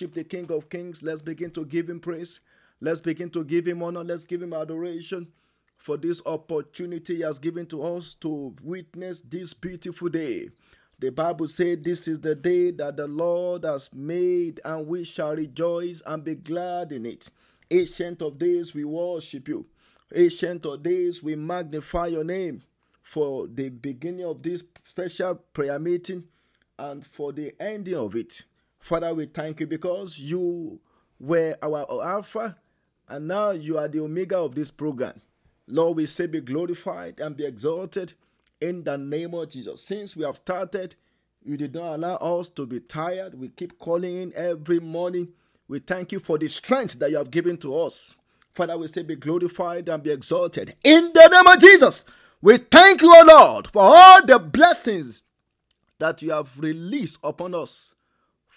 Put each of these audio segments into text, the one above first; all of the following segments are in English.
worship the King of Kings. Let's begin to give him praise. Let's begin to give him honor. Let's give him adoration for this opportunity he has given to us to witness this beautiful day. The Bible said, This is the day that the Lord has made, and we shall rejoice and be glad in it. Ancient of days, we worship you. Ancient of days, we magnify your name for the beginning of this special prayer meeting and for the ending of it. Father, we thank you because you were our Alpha and now you are the Omega of this program. Lord, we say be glorified and be exalted in the name of Jesus. Since we have started, you did not allow us to be tired. We keep calling in every morning. We thank you for the strength that you have given to us. Father, we say be glorified and be exalted in the name of Jesus. We thank you, O Lord, for all the blessings that you have released upon us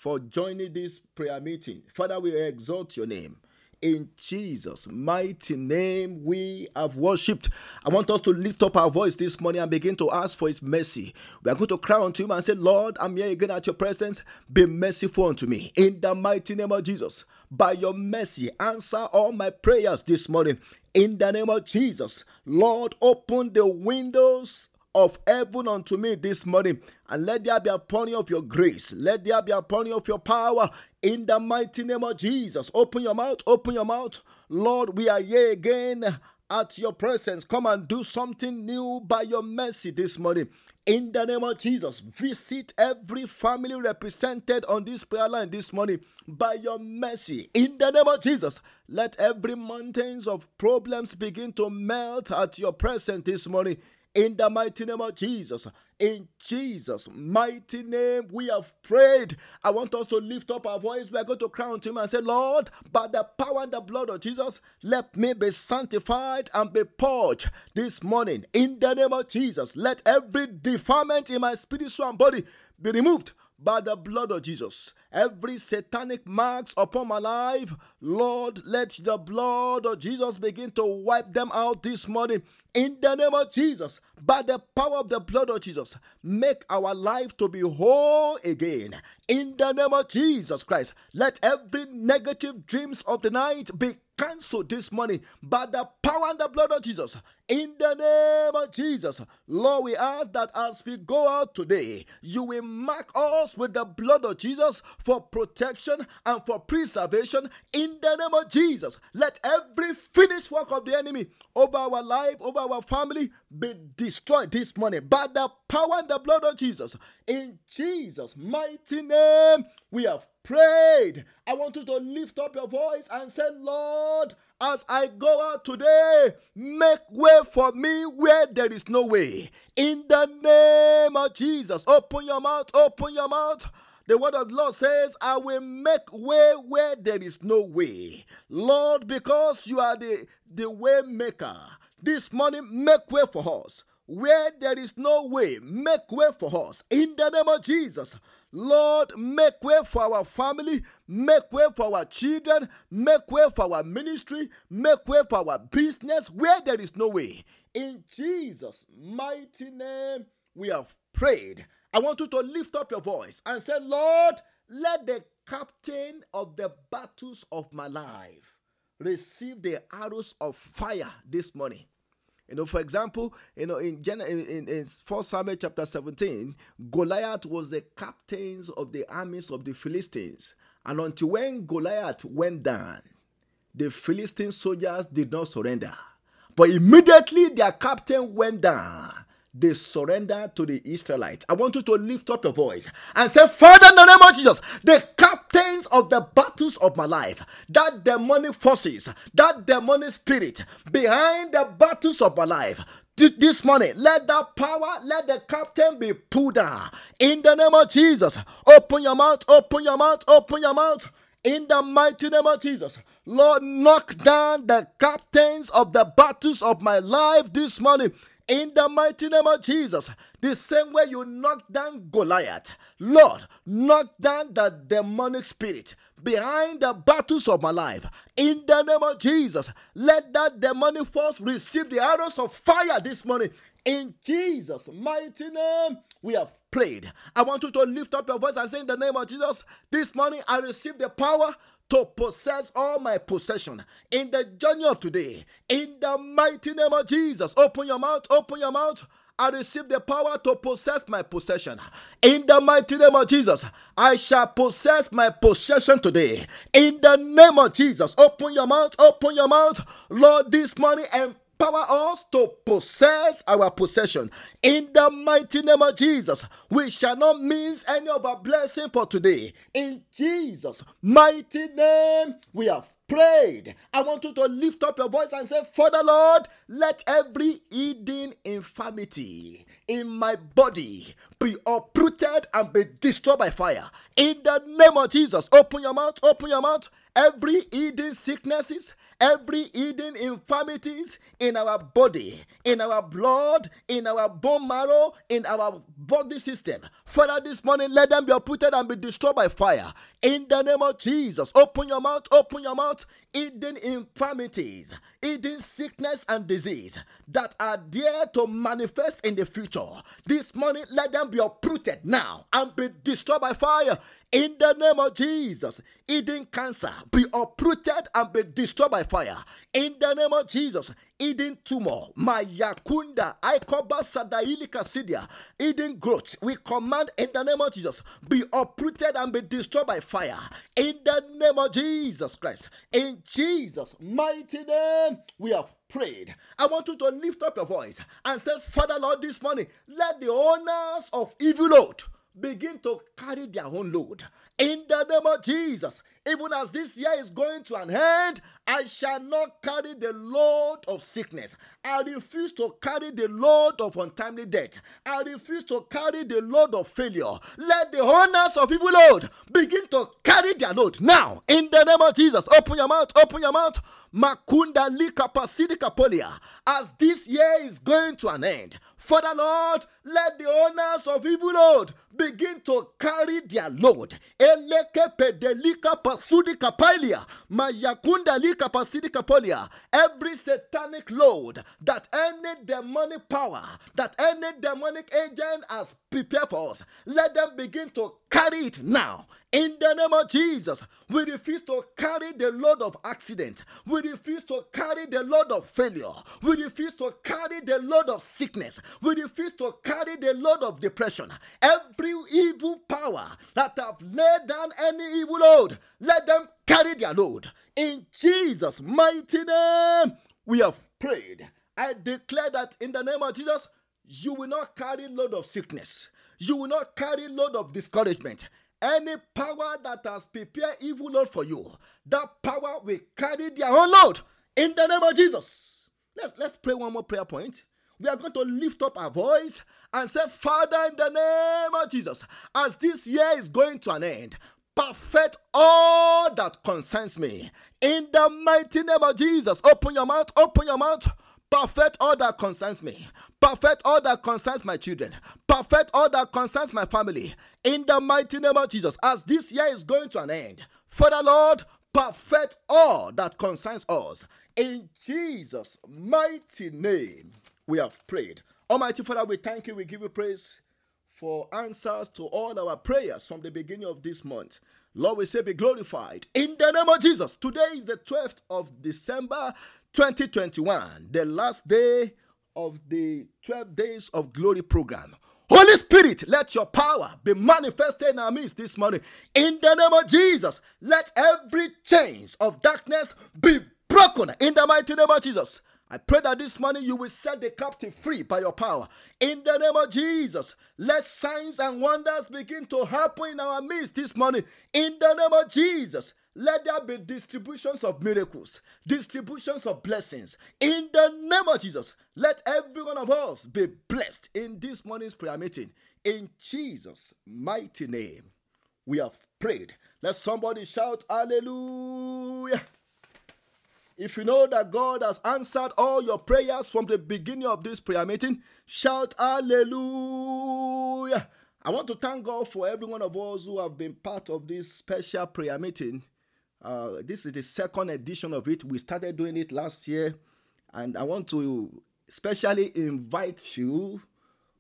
for joining this prayer meeting. Father, we exalt your name. In Jesus' mighty name, we have worshipped. I want us to lift up our voice this morning and begin to ask for His mercy. We are going to cry unto Him and say, Lord, I'm here again at your presence. Be merciful unto me. In the mighty name of Jesus, by your mercy, answer all my prayers this morning. In the name of Jesus, Lord, open the windows of heaven unto me this morning, and let there be a pouring of your grace. Let there be a pouring of your power in the mighty name of Jesus. Open your mouth, open your mouth. Lord, we are here again at your presence. Come and do something new by your mercy this morning. In the name of Jesus, visit every family represented on this prayer line this morning by your mercy. In the name of Jesus, let every mountains of problems begin to melt at your presence this morning in the mighty name of Jesus. In Jesus' mighty name, we have prayed. I want us to lift up our voice. We are going to crown to Him and say, Lord, by the power and the blood of Jesus, let me be sanctified and be purged this morning. In the name of Jesus, let every defilement in my spiritual body be removed by the blood of Jesus. Every satanic marks upon my life, Lord, let the blood of Jesus begin to wipe them out this morning. In the name of Jesus, by the power of the blood of Jesus, make our life to be whole again. In the name of Jesus Christ, let every negative dreams of the night be cancelled this money by the power and the blood of Jesus. In the name of Jesus, Lord, we ask that as we go out today, you will mark us with the blood of Jesus for protection and for preservation. In the name of Jesus, let every finished work of the enemy over our life, over our family, be destroyed this morning by the power and the blood of Jesus. In Jesus' mighty name, we have prayed. I want you to lift up your voice and say, Lord, as I go out today, make way for me where there is no way. In the name of Jesus, open your mouth, open your mouth. The word of the Lord says, I will make way where there is no way. Lord, because you are the, the way maker, this morning make way for us. Where there is no way, make way for us. In the name of Jesus. Lord, make way for our family, make way for our children, make way for our ministry, make way for our business where there is no way. In Jesus' mighty name, we have prayed. I want you to lift up your voice and say, Lord, let the captain of the battles of my life receive the arrows of fire this morning. You know, for example, you know, in Gen- in, in 1 Samuel chapter 17, Goliath was the captain of the armies of the Philistines. And until when Goliath went down, the Philistine soldiers did not surrender. But immediately their captain went down they surrendered to the Israelites. I want you to lift up your voice and say, Father, in the name of Jesus, the captains of the battles of my life, that demonic forces, that demonic spirit behind the battles of my life, this morning, let that power, let the captain be pulled down. In the name of Jesus, open your mouth, open your mouth, open your mouth. In the mighty name of Jesus, Lord, knock down the captains of the battles of my life this morning in the mighty name of Jesus. The same way you knocked down Goliath, Lord, knock down the demonic spirit behind the battles of my life. In the name of Jesus, let that demonic force receive the arrows of fire this morning. In Jesus' mighty name, we have prayed. I want you to lift up your voice and say, In the name of Jesus, this morning I receive the power to possess all my possession in the journey of today. In the mighty name of Jesus, open your mouth, open your mouth. I receive the power to possess my possession. In the mighty name of Jesus, I shall possess my possession today. In the name of Jesus, open your mouth, open your mouth. Lord, this morning, and empower us to possess our possession. In the mighty name of Jesus, we shall not miss any of our blessing for today. In Jesus' mighty name, we have prayed. I want you to lift up your voice and say, Father Lord, let every hidden infirmity in my body be uprooted and be destroyed by fire. In the name of Jesus, open your mouth, open your mouth. Every hidden sicknesses, every hidden infirmities in our body, in our blood, in our bone marrow, in our body system. Father, this morning, let them be uprooted and be destroyed by fire. In the name of Jesus, open your mouth, open your mouth. Hidden infirmities, hidden sickness and disease that are there to manifest in the future. This morning, let them be uprooted now and be destroyed by fire. In the name of Jesus, hidden cancer be uprooted and be destroyed by fire. In the name of Jesus, hidden tumor, mayakunda, ikoba sadailika sidia, hidden growth, we command in the name of Jesus, be uprooted and be destroyed by fire. In the name of Jesus Christ, in Jesus' mighty name, we have prayed. I want you to lift up your voice and say, Father Lord, this morning, let the owners of evil load begin to carry their own load. In the name of Jesus, even as this year is going to an end, I shall not carry the load of sickness. I refuse to carry the load of untimely death. I refuse to carry the load of failure. Let the owners of evil load begin to carry their load now. In the name of Jesus, open your mouth, open your mouth. Makunda lika pasidi kapolia. As this year is going to an end, Father Lord, let the owners of evil load begin to carry their load. Eleke pedelika pasudi kapailia. Mayakunda lika pasidi kapolia. Every satanic load that any demonic power, that any demonic agent has prepared for us, let them begin to carry it now. In the name of Jesus, we refuse to carry the load of accident. We refuse to carry the load of failure. We refuse to carry the load of sickness. We refuse to carry the load of depression. Every evil power that have laid down any evil load, let them carry their load. In Jesus' mighty name, we have prayed. I declare that in the name of Jesus, you will not carry load of sickness. You will not carry load of discouragement. Any power that has prepared evil load for you, that power will carry their own load in the name of Jesus. Let's let's pray one more prayer point. We are going to lift up our voice and say, Father, in the name of Jesus, as this year is going to an end, perfect all that concerns me. In the mighty name of Jesus, open your mouth, open your mouth Perfect all that concerns me. Perfect all that concerns my children. Perfect all that concerns my family. In the mighty name of Jesus, as this year is going to an end, Father Lord, perfect all that concerns us. In Jesus' mighty name, we have prayed. Almighty Father, we thank you. We give you praise for answers to all our prayers from the beginning of this month. Lord, we say be glorified in the name of Jesus. Today is the 12th of December 2021, the last day of the 12 days of glory program. Holy Spirit, let your power be manifested in our midst this morning. In the name of Jesus, let every chains of darkness be broken in the mighty name of Jesus. I pray that this morning you will set the captive free by your power. In the name of Jesus, let signs and wonders begin to happen in our midst this morning. In the name of Jesus, let there be distributions of miracles, distributions of blessings. In the name of Jesus, let every one of us be blessed in this morning's prayer meeting. In Jesus' mighty name, we have prayed. Let somebody shout, Hallelujah. If you know that God has answered all your prayers from the beginning of this prayer meeting, shout hallelujah. I want to thank God for every one of us who have been part of this special prayer meeting. Uh, this is the second edition of it. We started doing it last year, and I want to especially invite you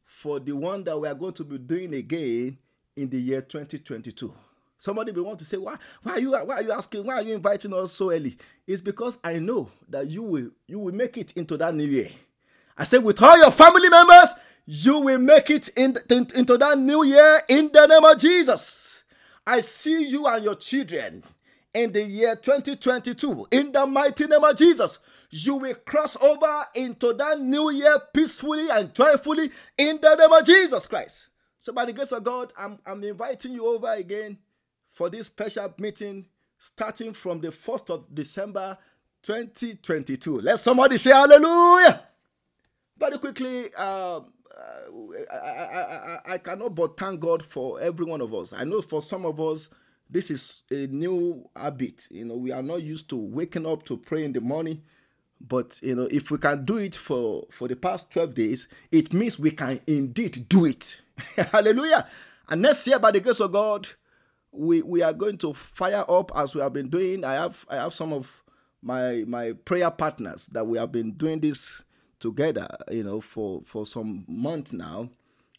for the one that we are going to be doing again in the year 2022. Somebody may want to say, why, why are you why are you asking? Why are you inviting us so early? It's because I know that you will you will make it into that new year. I say, with all your family members, you will make it in, in, into that new year in the name of Jesus. I see you and your children in the year 2022 in the mighty name of Jesus. You will cross over into that new year peacefully and joyfully in the name of Jesus Christ. So, by the grace of God, I'm, I'm inviting you over again for this special meeting starting from the 1st of December 2022. Let somebody say hallelujah. Very quickly, um, uh, I, I, I, I cannot but thank God for every one of us. I know for some of us, this is a new habit. You know, we are not used to waking up to pray in the morning. But you know, if we can do it for for the past 12 days, it means we can indeed do it. Hallelujah. And next year, by the grace of God, we we are going to fire up as we have been doing. I have I have some of my my prayer partners that we have been doing this together, you know, for for some months now.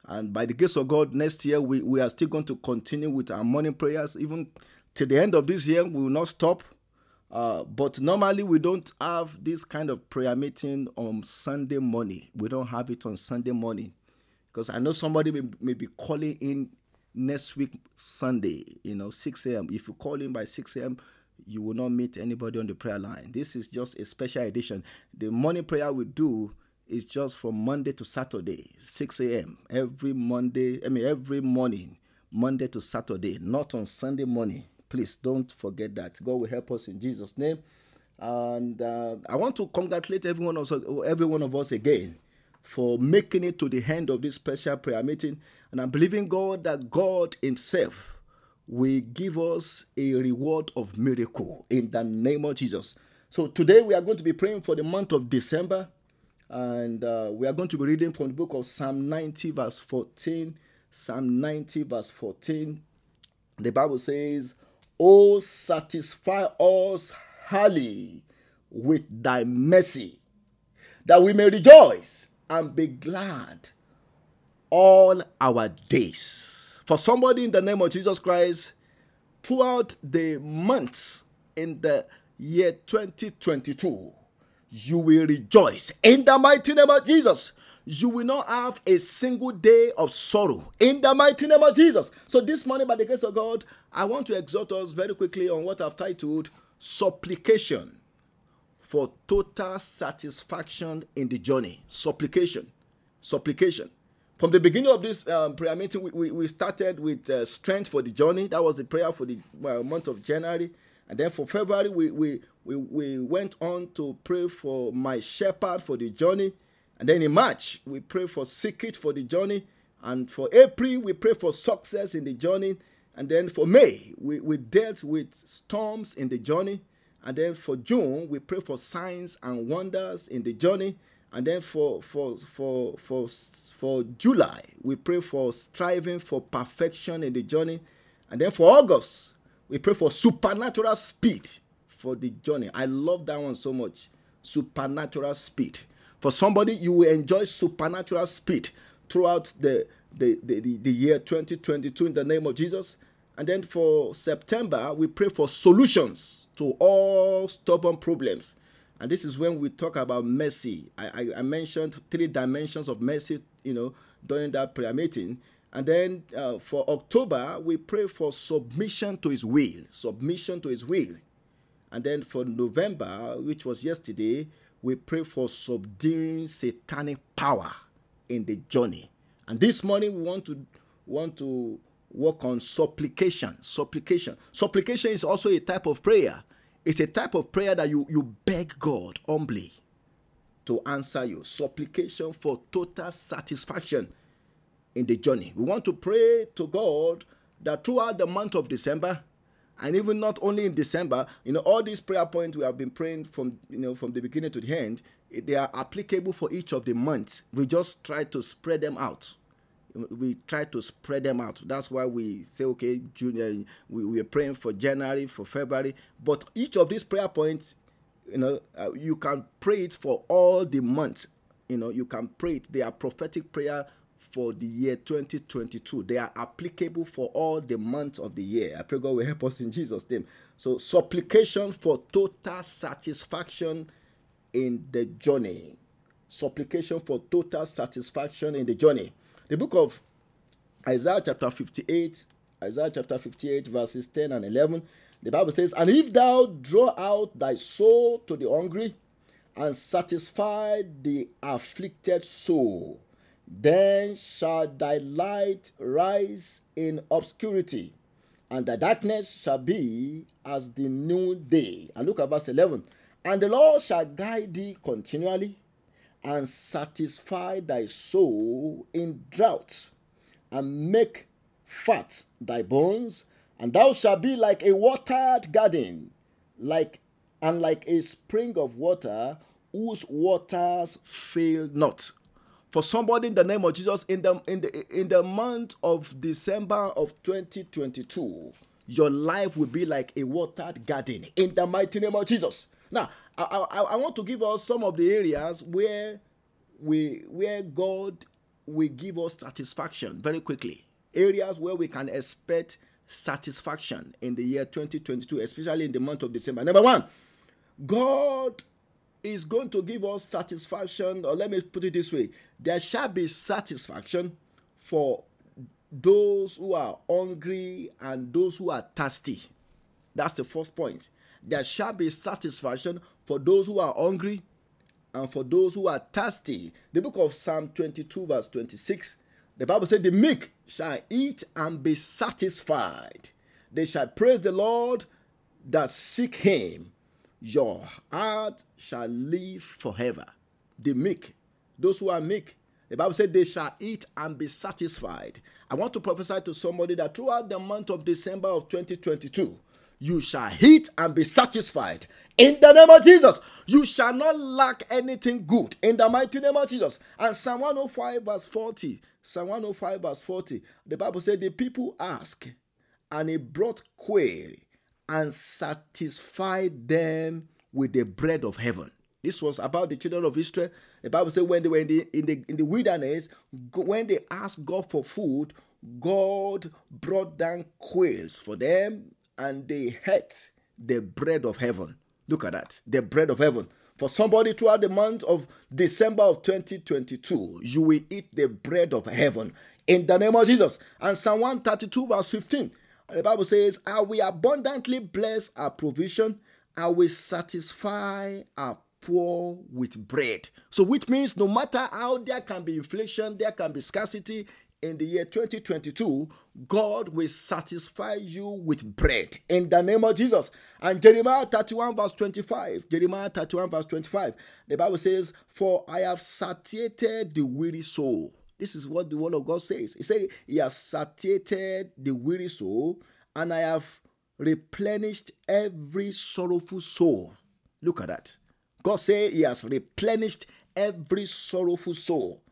And by the grace of God, next year we, we are still going to continue with our morning prayers. Even to the end of this year, we will not stop. Uh, but normally we don't have this kind of prayer meeting on Sunday morning. We don't have it on Sunday morning because I know somebody may, may be calling in next week Sunday, you know, 6 a.m. If you call in by 6 a.m., you will not meet anybody on the prayer line. This is just a special edition. The morning prayer we do is just from Monday to Saturday, 6 a.m. Every Monday, I mean, every morning, Monday to Saturday, not on Sunday morning. Please don't forget that. God will help us in Jesus' name. And uh, I want to congratulate everyone, also, every one of us again for making it to the end of this special prayer meeting. And I'm believing God that God Himself will give us a reward of miracle in the name of Jesus. So today we are going to be praying for the month of December. And uh, we are going to be reading from the book of Psalm 90, verse 14. Psalm 90, verse 14. The Bible says, Oh, satisfy us highly with thy mercy, that we may rejoice and be glad all our days. For somebody in the name of Jesus Christ, throughout the months in the year 2022, you will rejoice in the mighty name of Jesus. You will not have a single day of sorrow in the mighty name of Jesus. So, this morning, by the grace of God, I want to exhort us very quickly on what I've titled Supplication for total satisfaction in the journey. Supplication. Supplication. From the beginning of this um, prayer meeting, we, we, we started with uh, strength for the journey. That was the prayer for the uh, month of January. And then for February, we, we, we, we went on to pray for my shepherd for the journey. And then in March, we pray for secret for the journey. And for April, we pray for success in the journey. And then for May, we, we dealt with storms in the journey. And then for June, we pray for signs and wonders in the journey. And then for for for for for July, we pray for striving for perfection in the journey. And then for August, we pray for supernatural speed for the journey. I love that one so much. Supernatural speed. For somebody, you will enjoy supernatural speed throughout the, the, the, the, the year 2022 in the name of Jesus. And then for September, we pray for solutions to all stubborn problems. And this is when we talk about mercy. I, I, I mentioned three dimensions of mercy, you know, during that prayer meeting. And then uh, for October, we pray for submission to His will. Submission to His will. And then for November, which was yesterday, we pray for subduing satanic power in the journey. And this morning, we want to want to work on supplication. Supplication. Supplication is also a type of prayer. It's a type of prayer that you, you beg God humbly to answer you. Supplication for total satisfaction in the journey. We want to pray to God that throughout the month of December, and even not only in December, you know, all these prayer points we have been praying from you know from the beginning to the end, they are applicable for each of the months. We just try to spread them out we try to spread them out. That's why we say, okay, Junior, we, we are praying for January, for February. But each of these prayer points, you know, uh, you can pray it for all the months. You know, you can pray it. They are prophetic prayer for the year 2022. They are applicable for all the months of the year. I pray God will help us in Jesus' name. So, supplication for total satisfaction in the journey. Supplication for total satisfaction in the journey. The book of Isaiah chapter 58, Isaiah chapter 58, verses 10 and 11, the Bible says, And if thou draw out thy soul to the hungry, and satisfy the afflicted soul, then shall thy light rise in obscurity, and the darkness shall be as the noonday. And look at verse 11. And the Lord shall guide thee continually and satisfy thy soul in drought, and make fat thy bones, and thou shalt be like a watered garden, like and like a spring of water whose waters fail not. For somebody in the name of Jesus, in the in the in the month of December of 2022, your life will be like a watered garden in the mighty name of Jesus. Now, I, I, I want to give us some of the areas where we where God will give us satisfaction very quickly. Areas where we can expect satisfaction in the year 2022, especially in the month of December. Number one, God is going to give us satisfaction, or let me put it this way there shall be satisfaction for those who are hungry and those who are thirsty. That's the first point there shall be satisfaction for those who are hungry and for those who are thirsty. The book of Psalm 22, verse 26, the Bible said, The meek shall eat and be satisfied. They shall praise the Lord that seek him. Your heart shall live forever. The meek, those who are meek, the Bible said they shall eat and be satisfied. I want to prophesy to somebody that throughout the month of December of 2022, you shall eat and be satisfied. In the name of Jesus, you shall not lack anything good. In the mighty name of Jesus. And Psalm 105, verse 40. Psalm 105, verse 40. The Bible said, The people ask, and he brought quail and satisfied them with the bread of heaven. This was about the children of Israel. The Bible said when they were in the in the in the wilderness, when they asked God for food, God brought down quails for them and they ate the bread of heaven. Look at that. The bread of heaven. For somebody throughout the month of December of 2022, you will eat the bread of heaven in the name of Jesus. And Psalm 132, verse 15, the Bible says, I will abundantly bless our provision, I will satisfy our poor with bread. So, which means no matter how there can be inflation, there can be scarcity, in the year 2022, God will satisfy you with bread in the name of Jesus. And Jeremiah 31, verse 25, Jeremiah 31, verse 25, the Bible says, For I have satiated the weary soul. This is what the word of God says. He said, He has satiated the weary soul, and I have replenished every sorrowful soul. Look at that. God said He has replenished every sorrowful soul.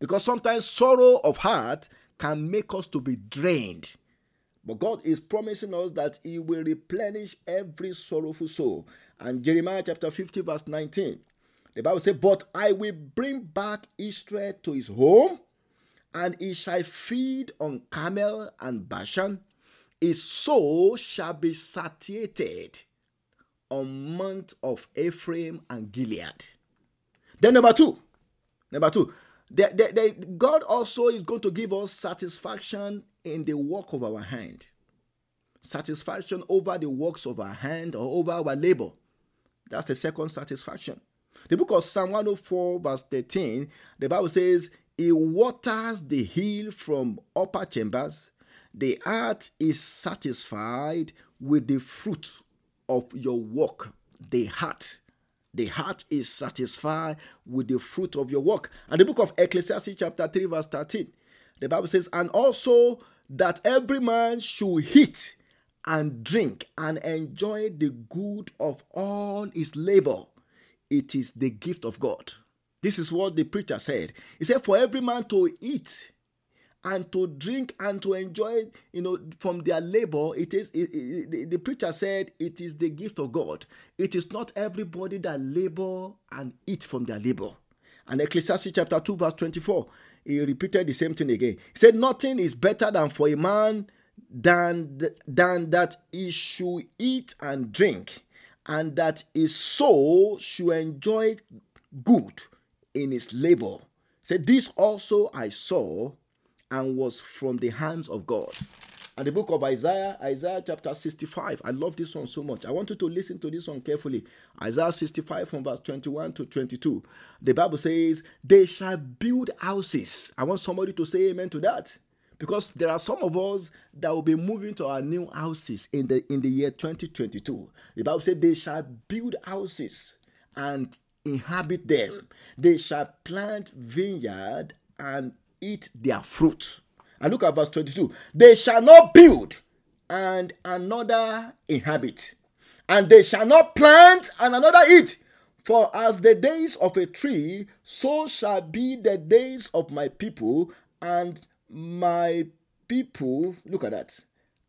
Because sometimes sorrow of heart can make us to be drained. But God is promising us that He will replenish every sorrowful soul. And Jeremiah chapter 50, verse 19, the Bible says, But I will bring back Israel to his home, and he shall feed on Carmel and Bashan. His soul shall be satiated on Mount of Ephraim and Gilead. Then, number two, number two, the, the, the, God also is going to give us satisfaction in the work of our hand. Satisfaction over the works of our hand or over our labor. That's the second satisfaction. The book of Psalm 104, verse 13, the Bible says, He waters the hill from upper chambers. The heart is satisfied with the fruit of your work. The heart. The heart is satisfied with the fruit of your work. And the book of Ecclesiastes, chapter 3, verse 13, the Bible says, And also that every man should eat and drink and enjoy the good of all his labor it is the gift of God. This is what the preacher said. He said, For every man to eat and to drink and to enjoy, you know, from their labor, it is, it, it, the, the preacher said, it is the gift of God. It is not everybody that labor and eat from their labor. And Ecclesiastes chapter 2, verse 24, he repeated the same thing again. He said, Nothing is better than for a man than, than that he should eat and drink and that his soul should enjoy good in his labor. Said, This also I saw and was from the hands of God. And the book of Isaiah, Isaiah chapter 65. I love this one so much. I want you to listen to this one carefully. Isaiah 65 from verse 21 to 22. The Bible says, They shall build houses. I want somebody to say amen to that because there are some of us that will be moving to our new houses in the in the year 2022 the bible said they shall build houses and inhabit them. They shall plant vineyard and eat their fruit. And look at verse 22 they shall not build and another inhabit. And they shall not plant and another eat. For as the days of a tree, so shall be the days of my people, and my people, look at that,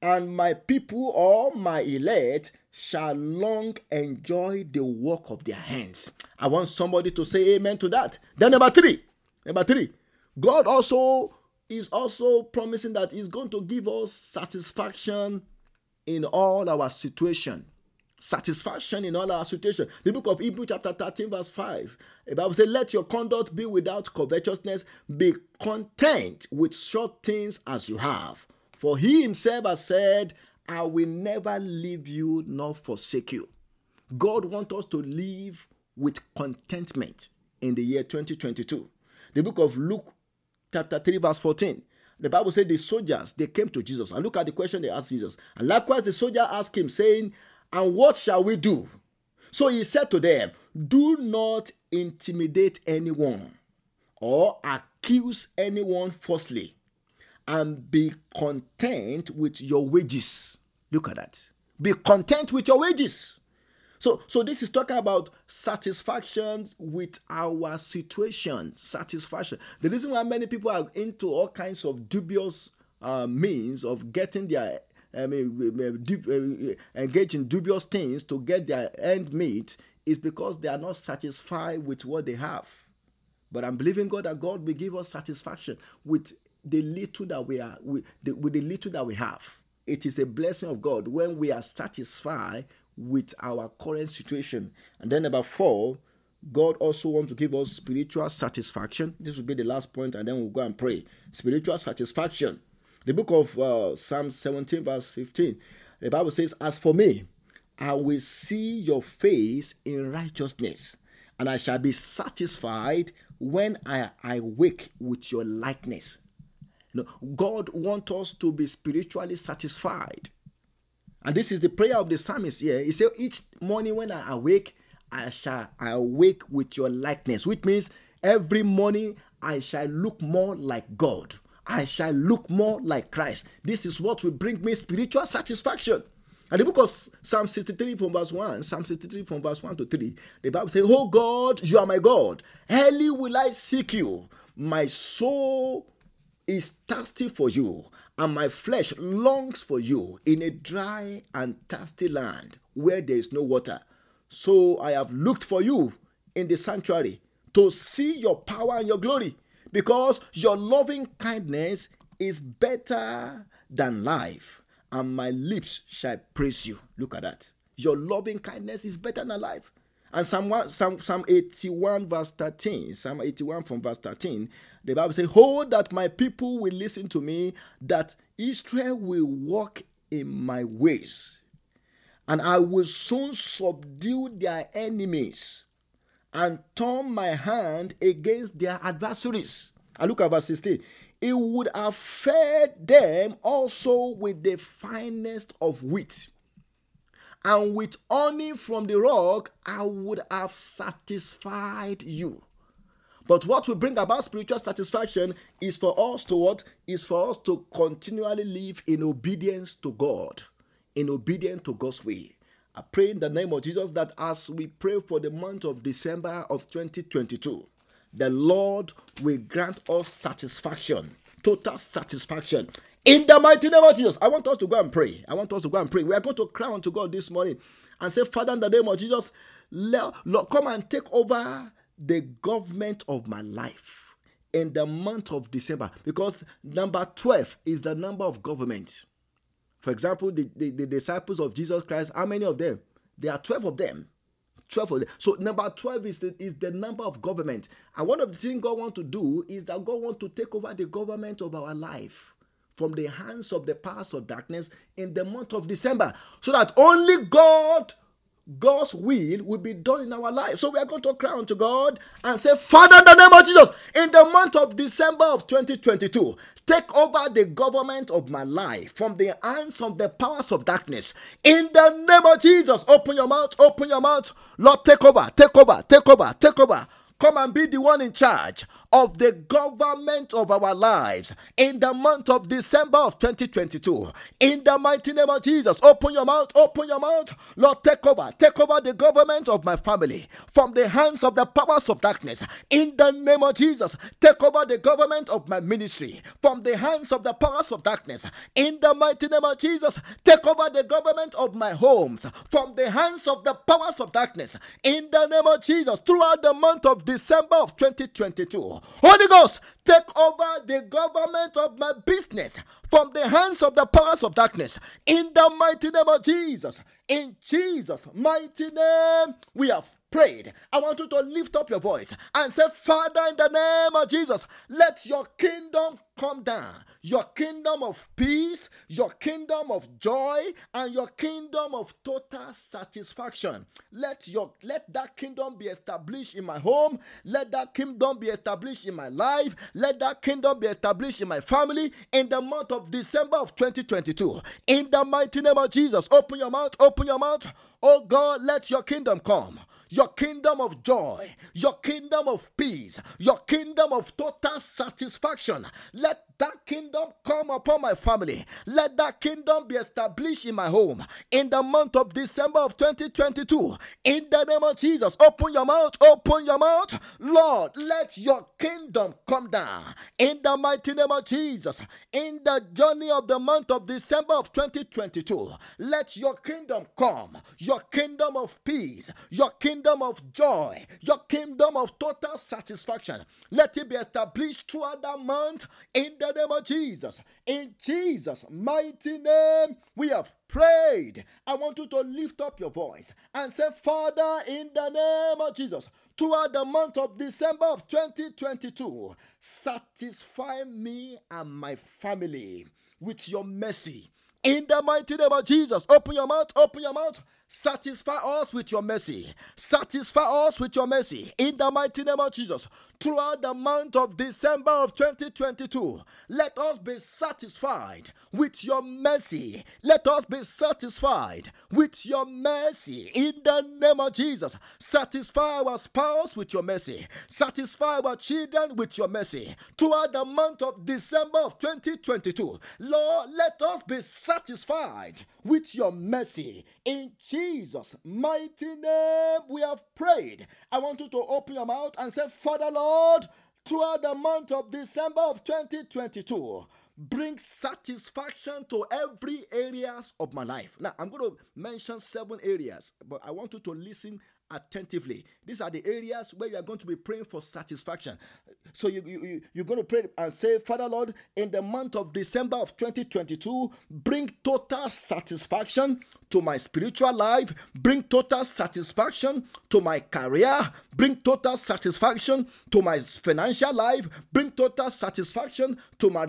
and my people or my elect shall long enjoy the work of their hands. I want somebody to say amen to that. Then, number three, number three, God also is also promising that He's going to give us satisfaction in all our situation satisfaction in all our situation. The book of Hebrew, chapter 13, verse 5. The Bible says, Let your conduct be without covetousness, be content with short things as you have. For he himself has said, I will never leave you nor forsake you. God wants us to live with contentment in the year 2022. The book of Luke, chapter 3, verse 14. The Bible said the soldiers they came to Jesus and look at the question they asked Jesus. And likewise, the soldier asked him, saying, and what shall we do? So he said to them, Do not intimidate anyone or accuse anyone falsely, and be content with your wages. Look at that. Be content with your wages. So, so this is talking about satisfactions with our situation. Satisfaction. The reason why many people are into all kinds of dubious uh, means of getting their I mean, uh, engage in dubious things to get their end meet is because they are not satisfied with what they have. But I'm believing God that God will give us satisfaction with the little that we are with the, with the little that we have. It is a blessing of God when we are satisfied with our current situation. And then number four, God also wants to give us spiritual satisfaction. This will be the last point, and then we'll go and pray. Spiritual satisfaction. The book of uh, Psalm 17, verse 15, the Bible says, As for me, I will see your face in righteousness, and I shall be satisfied when I, I wake with your likeness. You know, God wants us to be spiritually satisfied. And this is the prayer of the psalmist here. He said, Each morning when I awake, I shall awake with your likeness, which means every morning I shall look more like God. I shall look more like Christ. This is what will bring me spiritual satisfaction. And the book of Psalm 63 from verse 1, Psalm 63 from verse 1 to 3, the Bible says, Oh God, you are my God. Early will I seek you. My soul is thirsty for you, and my flesh longs for you in a dry and thirsty land where there is no water. So I have looked for you in the sanctuary to see your power and your glory, because your loving kindness is better than life, and my lips shall praise you. Look at that. Your loving kindness is better than life. And Psalm, 1, Psalm, Psalm 81, verse 13, Psalm 81 from verse 13, the Bible says, Hold that my people will listen to me, that Israel will walk in my ways, and I will soon subdue their enemies and turn my hand against their adversaries. I look at verse 16 it would have fed them also with the finest of wheat. And with honey from the rock, I would have satisfied you. But what will bring about spiritual satisfaction is for us to what? Is for us to continually live in obedience to God, in obedience to God's way. I pray in the name of Jesus that as we pray for the month of December of 2022, the Lord will grant us satisfaction, total satisfaction. In the mighty name of Jesus, I want us to go and pray. I want us to go and pray. We are going to cry unto God this morning and say, Father, in the name of Jesus, Lord, come and take over the government of my life in the month of December because number 12 is the number of government. For example, the, the, the disciples of Jesus Christ, how many of them? There are 12 of them. 12 of them. So number 12 is the, is the number of government. And one of the things God wants to do is that God wants to take over the government of our life from the hands of the powers of darkness in the month of December. So that only God God's will will be done in our life. So we are going to cry unto God and say, Father, in the name of Jesus, in the month of December of 2022, take over the government of my life from the hands of the powers of darkness. In the name of Jesus, open your mouth, open your mouth. Lord, take over, take over, take over, take over. Come and be the one in charge of the government of our lives in the month of December of 2022. In the mighty name of Jesus, open your mouth, open your mouth. Lord, take over, take over the government of my family from the hands of the powers of darkness. In the name of Jesus, take over the government of my ministry from the hands of the powers of darkness. In the mighty name of Jesus, take over the government of my homes from the hands of the powers of darkness. In the name of Jesus, throughout the month of December of 2022. Holy Ghost, take over the government of my business from the hands of the powers of darkness. In the mighty name of Jesus. In Jesus' mighty name, we have prayed, I want you to lift up your voice and say, Father, in the name of Jesus, let your kingdom come down. Your kingdom of peace, your kingdom of joy, and your kingdom of total satisfaction. Let your let that kingdom be established in my home. Let that kingdom be established in my life. Let that kingdom be established in my family in the month of December of 2022. In the mighty name of Jesus, open your mouth, open your mouth. Oh God, let your kingdom come your kingdom of joy, your kingdom of peace, your kingdom of total satisfaction. Let that kingdom come upon my family. Let that kingdom be established in my home in the month of December of 2022. In the name of Jesus, open your mouth, open your mouth. Lord, let your kingdom come down in the mighty name of Jesus. In the journey of the month of December of 2022, let your kingdom come, your kingdom of peace, your kingdom of joy, your kingdom of total satisfaction. Let it be established throughout that month in the name of Jesus. In Jesus' mighty name, we have prayed. I want you to lift up your voice and say, Father, in the name of Jesus, throughout the month of December of 2022, satisfy me and my family with your mercy. In the mighty name of Jesus, open your mouth, open your mouth. Satisfy us with your mercy. Satisfy us with your mercy. In the mighty name of Jesus throughout the month of December of 2022. Let us be satisfied with your mercy. Let us be satisfied with your mercy in the name of Jesus. Satisfy our spouse with your mercy. Satisfy our children with your mercy. Throughout the month of December of 2022, Lord, let us be satisfied with your mercy. In Jesus' mighty name, we have prayed. I want you to open your mouth and say, Father, Lord, throughout the month of December of 2022, bring satisfaction to every areas of my life. Now, I'm going to mention seven areas, but I want you to listen attentively. These are the areas where you are going to be praying for satisfaction. So you, you, you're going to pray and say, Father Lord, in the month of December of 2022, bring total satisfaction to my spiritual life, bring total satisfaction to my career, bring total satisfaction to my financial life, bring total satisfaction to my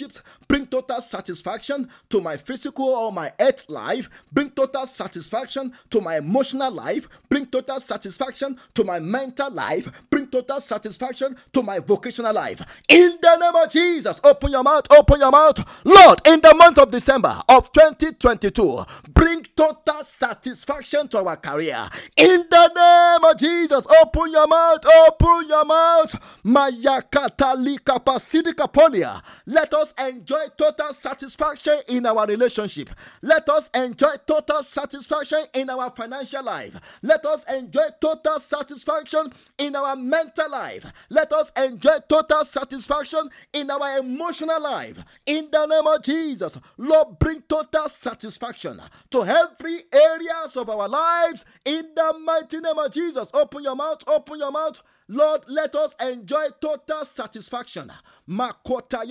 relationships, bring total satisfaction to my physical or my earth life, bring total satisfaction to my emotional life, bring total satisfaction to my mental life, bring total satisfaction to my vocational life. In the name of Jesus, open your mouth, open your mouth. Lord, in the month of December of 2022, bring total satisfaction to our career. In the name of Jesus, open your mouth, open your mouth. Maya Katali Kapasidika Polia. Let us enjoy total satisfaction in our relationship. Let us enjoy total satisfaction in our financial life. Let us enjoy total satisfaction in our mental life. Let us enjoy total satisfaction in our emotional life. In the name of Jesus, Lord, bring total satisfaction to every areas of our lives in the mighty name of Jesus. Open your mouth, open your mouth. Lord, let us enjoy total satisfaction. Makota.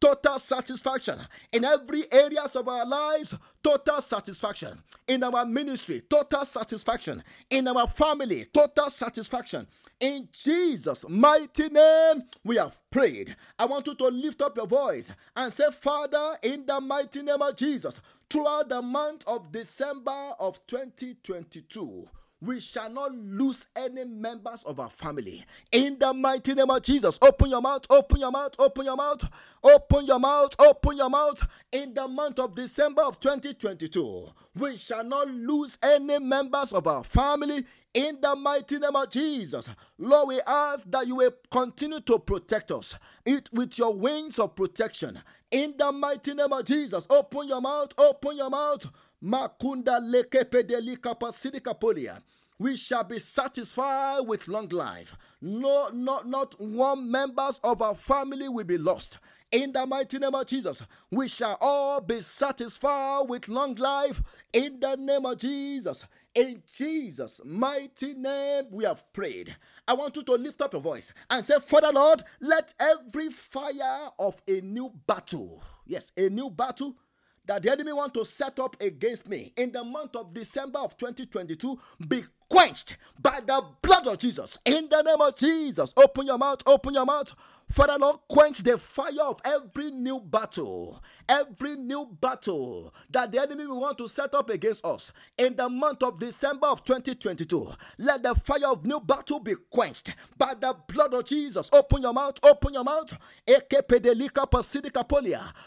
Total satisfaction in every areas of our lives. Total satisfaction in our ministry. Total satisfaction in our family. Total satisfaction in Jesus' mighty name, we have prayed. I want you to lift up your voice and say, Father, in the mighty name of Jesus, throughout the month of December of 2022, we shall not lose any members of our family. In the mighty name of Jesus, open your mouth, open your mouth, open your mouth, open your mouth, open your mouth. In the month of December of 2022, we shall not lose any members of our family. In the mighty name of Jesus, Lord, we ask that you will continue to protect us it with your wings of protection. In the mighty name of Jesus, open your mouth, open your mouth. Makunda polia. We shall be satisfied with long life. No, not, not one members of our family will be lost. In the mighty name of Jesus, we shall all be satisfied with long life. In the name of Jesus, in Jesus' mighty name, we have prayed. I want you to lift up your voice and say, Father Lord, let every fire of a new battle, yes, a new battle that the enemy want to set up against me in the month of December of 2022 be quenched by the blood of Jesus. In the name of Jesus, open your mouth, open your mouth. Father Lord, quench the fire of every new battle, every new battle that the enemy will want to set up against us in the month of December of 2022. Let the fire of new battle be quenched by the blood of Jesus. Open your mouth, open your mouth.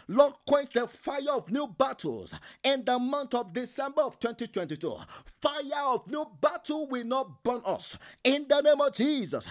Lord, quench the fire of new battles in the month of December of 2022. Fire of new battle will not burn us in the name of Jesus.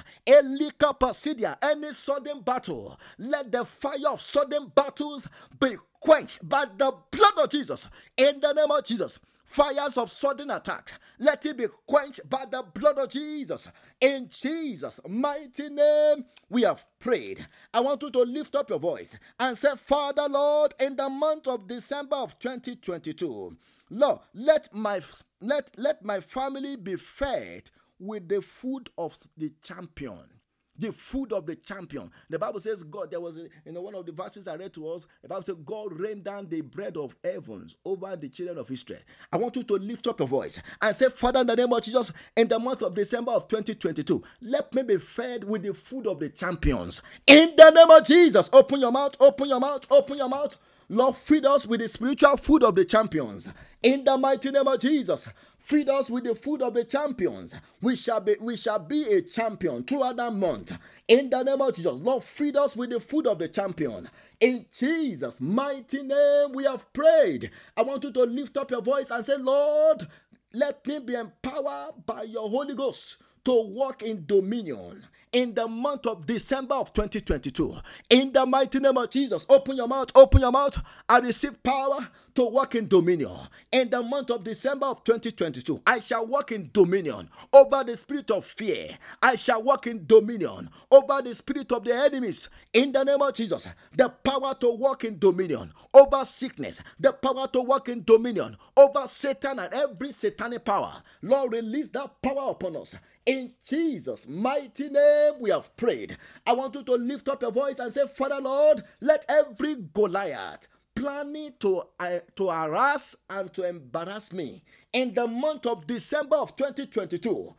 Any sudden battle. Let the fire of sudden battles be quenched by the blood of Jesus. In the name of Jesus. Fires of sudden attack, let it be quenched by the blood of Jesus. In Jesus' mighty name, we have prayed. I want you to lift up your voice and say, Father, Lord, in the month of December of 2022, Lord, let my let let my family be fed with the food of the champion the food of the champion. The Bible says God, there was a, you know one of the verses I read to us, the Bible says God rained down the bread of heavens over the children of Israel. I want you to lift up your voice and say, Father, in the name of Jesus, in the month of December of 2022, let me be fed with the food of the champions. In the name of Jesus, open your mouth, open your mouth, open your mouth. Lord, feed us with the spiritual food of the champions. In the mighty name of Jesus, feed us with the food of the champions. We shall be we shall be a champion throughout that month. In the name of Jesus, Lord, feed us with the food of the champion. In Jesus' mighty name, we have prayed. I want you to lift up your voice and say, Lord, let me be empowered by your Holy Ghost to walk in dominion in the month of December of 2022. In the mighty name of Jesus, open your mouth, open your mouth. I receive power to walk in dominion. In the month of December of 2022, I shall walk in dominion over the spirit of fear. I shall walk in dominion over the spirit of the enemies. In the name of Jesus, the power to walk in dominion over sickness, the power to walk in dominion over Satan and every satanic power. Lord, release that power upon us in Jesus' mighty name, we have prayed. I want you to lift up your voice and say, Father Lord, let every Goliath planning to, uh, to harass and to embarrass me in the month of December of 2022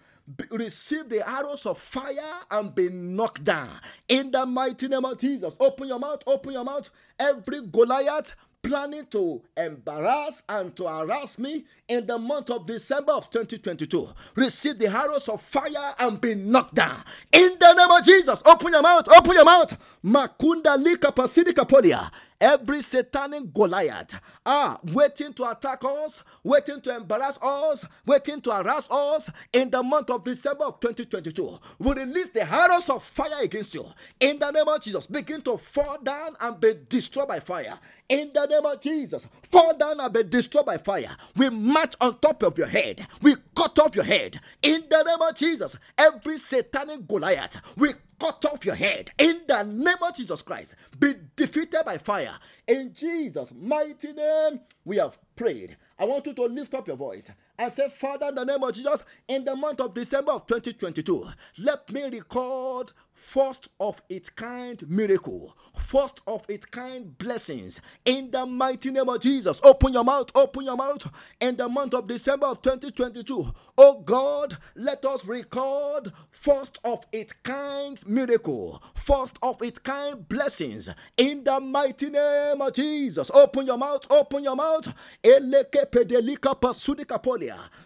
receive the arrows of fire and be knocked down in the mighty name of Jesus. Open your mouth, open your mouth. Every Goliath planning to embarrass and to harass me in the month of December of 2022. Receive the arrows of fire and be knocked down. In the name of Jesus, open your mouth, open your mouth. Makunda lika pasidika polia every satanic Goliath ah waiting to attack us, waiting to embarrass us, waiting to harass us in the month of December of 2022. We release the arrows of fire against you in the name of Jesus. Begin to fall down and be destroyed by fire. In the name of Jesus, fall down and be destroyed by fire. We march on top of your head. We cut off your head. In the name of Jesus, every satanic Goliath, we cut off your head in the name of Jesus Christ. Be defeated by fire. In Jesus' mighty name, we have prayed. I want you to lift up your voice and say, Father, in the name of Jesus, in the month of December of 2022, let me record first of its kind miracle, first of its kind blessings in the mighty name of Jesus. Open your mouth, open your mouth in the month of December of 2022. Oh God, let us record first of its kind miracle, first of its kind blessings in the mighty name of Jesus. Open your mouth, open your mouth.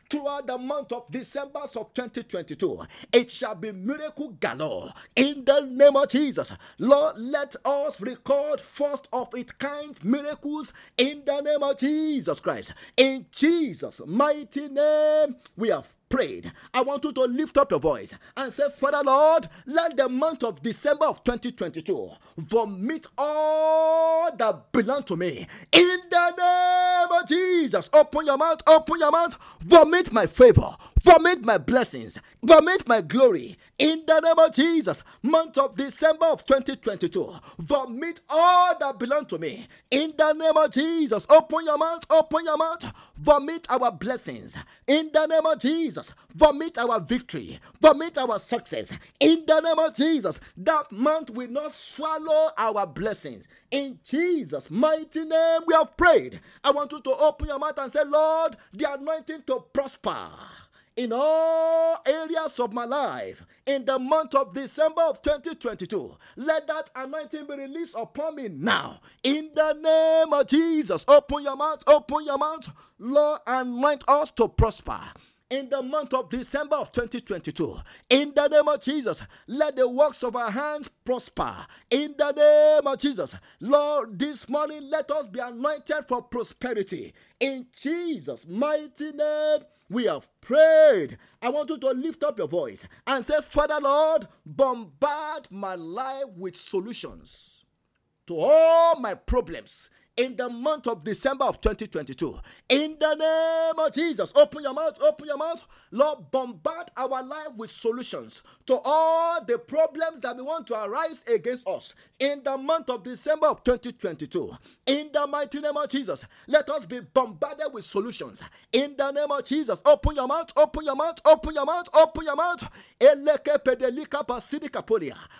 Throughout the month of December of 2022, it shall be miracle galore in the name of Jesus. Lord, let us record first of its kind miracles in the name of Jesus Christ. In Jesus' mighty name, we have prayed, I want you to lift up your voice and say, Father Lord, let the month of December of 2022 vomit all that belong to me. In the name of Jesus, open your mouth, open your mouth, vomit my favor, vomit my blessings, vomit my glory. In the name of Jesus, month of December of 2022, vomit all that belong to me. In the name of Jesus, open your mouth, open your mouth, vomit our blessings. In the name of Jesus. Vomit our victory. Vomit our success. In the name of Jesus. That month will not swallow our blessings. In Jesus' mighty name, we have prayed. I want you to open your mouth and say, Lord, the anointing to prosper in all areas of my life in the month of December of 2022. Let that anointing be released upon me now. In the name of Jesus, open your mouth, open your mouth. Lord, anoint us to prosper in the month of December of 2022. In the name of Jesus, let the works of our hands prosper. In the name of Jesus, Lord, this morning let us be anointed for prosperity. In Jesus' mighty name, we have prayed. I want you to lift up your voice and say, Father Lord, bombard my life with solutions to all my problems in the month of December of 2022. In the name of Jesus, open your mouth, open your mouth. Lord, bombard our life with solutions to all the problems that we want to arise against us in the month of December of 2022. In the mighty name of Jesus, let us be bombarded with solutions. In the name of Jesus, open your mouth, open your mouth, open your mouth, open your mouth.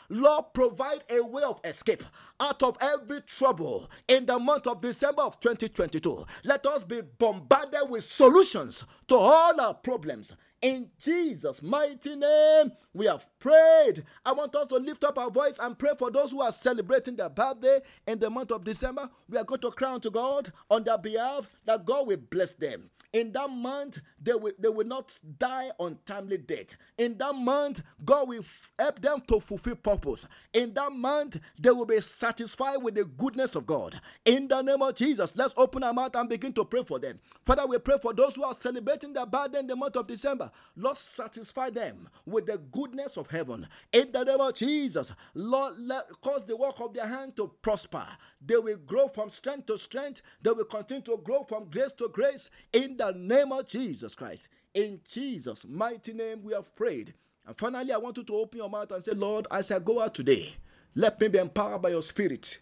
Lord, provide a way of escape out of every trouble in the month of December of 2022. Let us be bombarded with solutions to all our problems In Jesus' mighty name, we have prayed. I want us to lift up our voice and pray for those who are celebrating their birthday in the month of December. We are going to crown to God on their behalf that God will bless them. In that month, they will, they will not die untimely death. In that month, God will help them to fulfill purpose. In that month, they will be satisfied with the goodness of God. In the name of Jesus, let's open our mouth and begin to pray for them. Father, we pray for those who are celebrating their birthday in the month of December. Lord, satisfy them with the goodness of heaven. In the name of Jesus, Lord, let, cause the work of their hand to prosper. They will grow from strength to strength. They will continue to grow from grace to grace. In the name of Jesus Christ. In Jesus' mighty name, we have prayed. And finally, I want you to open your mouth and say, Lord, as I go out today, let me be empowered by your spirit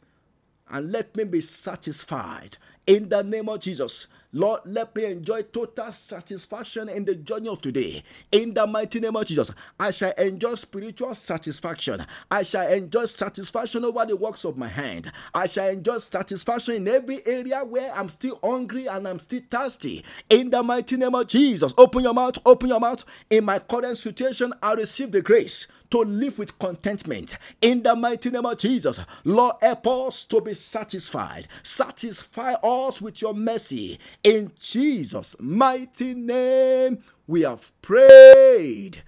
and let me be satisfied in the name of Jesus. Lord, let me enjoy total satisfaction in the journey of today. In the mighty name of Jesus, I shall enjoy spiritual satisfaction. I shall enjoy satisfaction over the works of my hand. I shall enjoy satisfaction in every area where I'm still hungry and I'm still thirsty. In the mighty name of Jesus, open your mouth, open your mouth. In my current situation, I receive the grace to live with contentment in the mighty name of Jesus. Lord, help us to be satisfied. Satisfy us with your mercy in Jesus' mighty name. We have prayed.